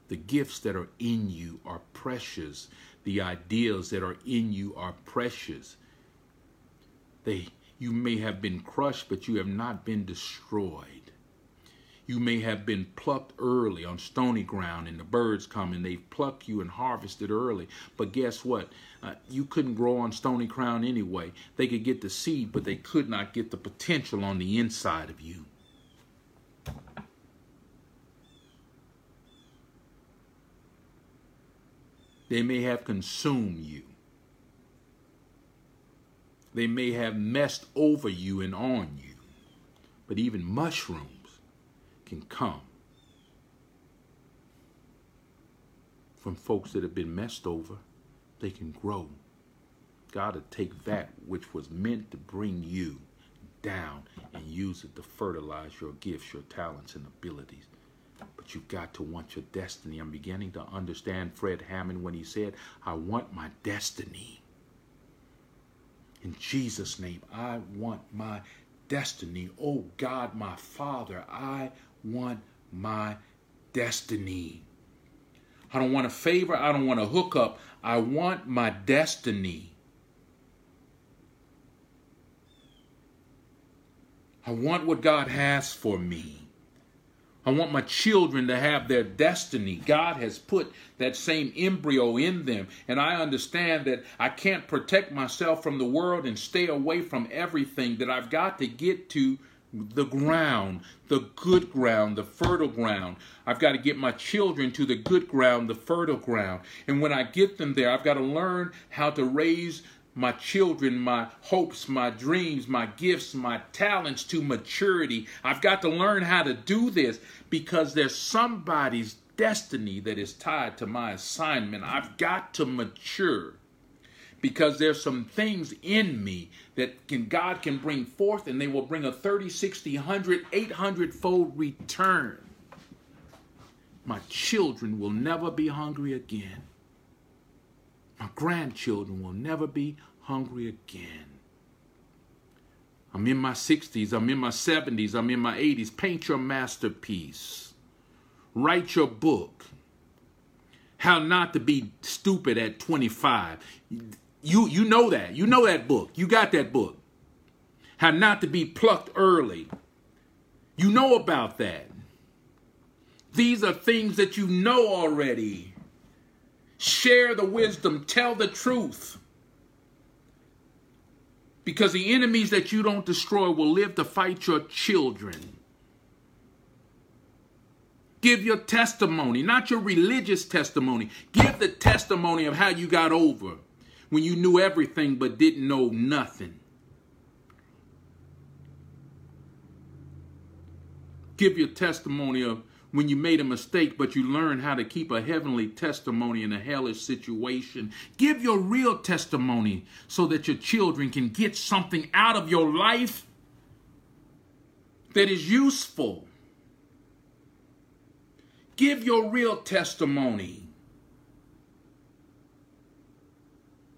The gifts that are in you are precious. The ideas that are in you are precious. They you may have been crushed, but you have not been destroyed. You may have been plucked early on stony ground, and the birds come and they've plucked you and harvested early. But guess what? Uh, you couldn't grow on stony ground anyway. They could get the seed, but they could not get the potential on the inside of you. They may have consumed you. They may have messed over you and on you. But even mushrooms can come from folks that have been messed over. They can grow. God will take that which was meant to bring you down and use it to fertilize your gifts, your talents, and abilities. But you've got to want your destiny. I'm beginning to understand Fred Hammond when he said, I want my destiny. In Jesus' name, I want my destiny. Oh God, my Father, I want my destiny. I don't want a favor. I don't want a hookup. I want my destiny. I want what God has for me. I want my children to have their destiny. God has put that same embryo in them. And I understand that I can't protect myself from the world and stay away from everything, that I've got to get to the ground, the good ground, the fertile ground. I've got to get my children to the good ground, the fertile ground. And when I get them there, I've got to learn how to raise my children, my hopes, my dreams, my gifts, my talents to maturity. I've got to learn how to do this because there's somebody's destiny that is tied to my assignment. I've got to mature because there's some things in me that can God can bring forth and they will bring a 30, 60, 100, 800 fold return. My children will never be hungry again. My grandchildren will never be hungry again. I'm in my 60s, I'm in my 70s, I'm in my 80s. Paint your masterpiece. Write your book. How not to be stupid at 25. You you know that. You know that book. You got that book. How not to be plucked early. You know about that. These are things that you know already. Share the wisdom, tell the truth. Because the enemies that you don't destroy will live to fight your children. Give your testimony, not your religious testimony. Give the testimony of how you got over when you knew everything but didn't know nothing. Give your testimony of when you made a mistake, but you learned how to keep a heavenly testimony in a hellish situation. Give your real testimony so that your children can get something out of your life that is useful. Give your real testimony.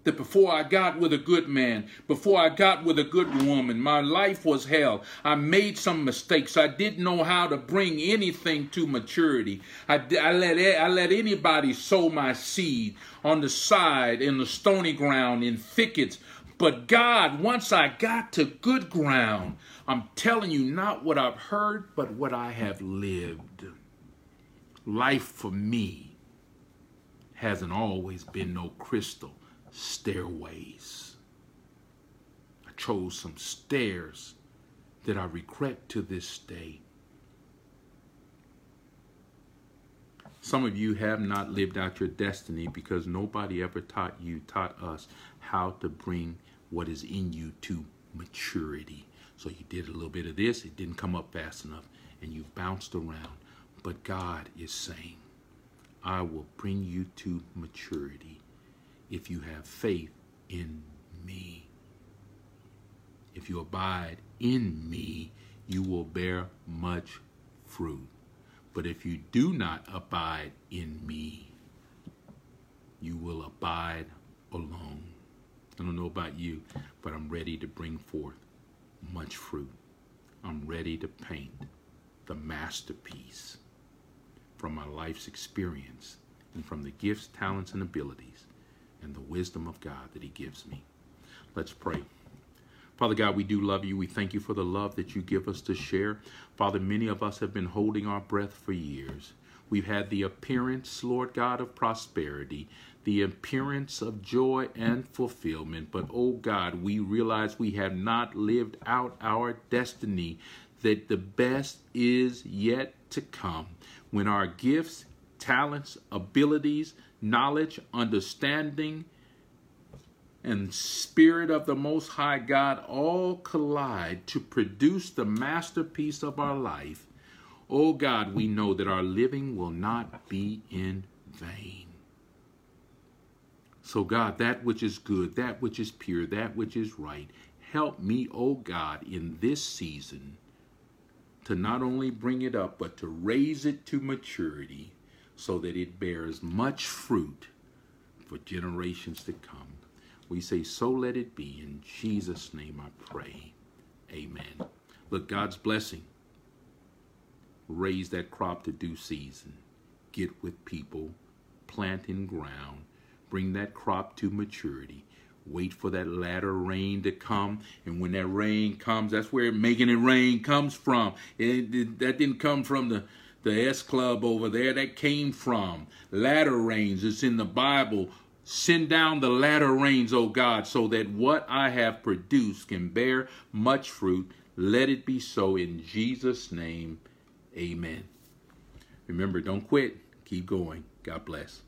That before I got with a good man, before I got with a good woman, my life was hell. I made some mistakes. I didn't know how to bring anything to maturity. I, I, let, I let anybody sow my seed on the side, in the stony ground, in thickets. But God, once I got to good ground, I'm telling you not what I've heard, but what I have lived. Life for me hasn't always been no crystal stairways. I chose some stairs that I regret to this day. Some of you have not lived out your destiny because nobody ever taught you, taught us how to bring what is in you to maturity. So you did a little bit of this, it didn't come up fast enough, and you bounced around. But God is saying, I will bring you to maturity if you have faith in me. If you abide in me, you will bear much fruit. But if you do not abide in me, you will abide alone. I don't know about you, but I'm ready to bring forth much fruit. I'm ready to paint the masterpiece from my life's experience and from the gifts, talents, and abilities and the wisdom of God that He gives me. Let's pray. Father God, we do love you. We thank you for the love that you give us to share. Father, many of us have been holding our breath for years. We've had the appearance, Lord God, of prosperity, the appearance of joy and fulfillment. But, oh God, we realize we have not lived out our destiny, that the best is yet to come when our gifts, talents, abilities, knowledge, understanding, and spirit of the Most High God all collide to produce the masterpiece of our life, oh God, we know that our living will not be in vain. So, God, that which is good, that which is pure, that which is right, help me, oh God, in this season to not only bring it up, but to raise it to maturity so that it bears much fruit for generations to come. We say, so let it be. In Jesus' name I pray. Amen. Look, God's blessing. Raise that crop to due season. Get with people. Plant in ground. Bring that crop to maturity. Wait for that latter rain to come. And when that rain comes, that's where making it rain comes from. It, it, that didn't come from the the S Club over there that came from. Latter rains, it's in the Bible. Send down the latter rains, O God, so that what I have produced can bear much fruit. Let it be so in Jesus' name. Amen. Remember, don't quit. Keep going. God bless.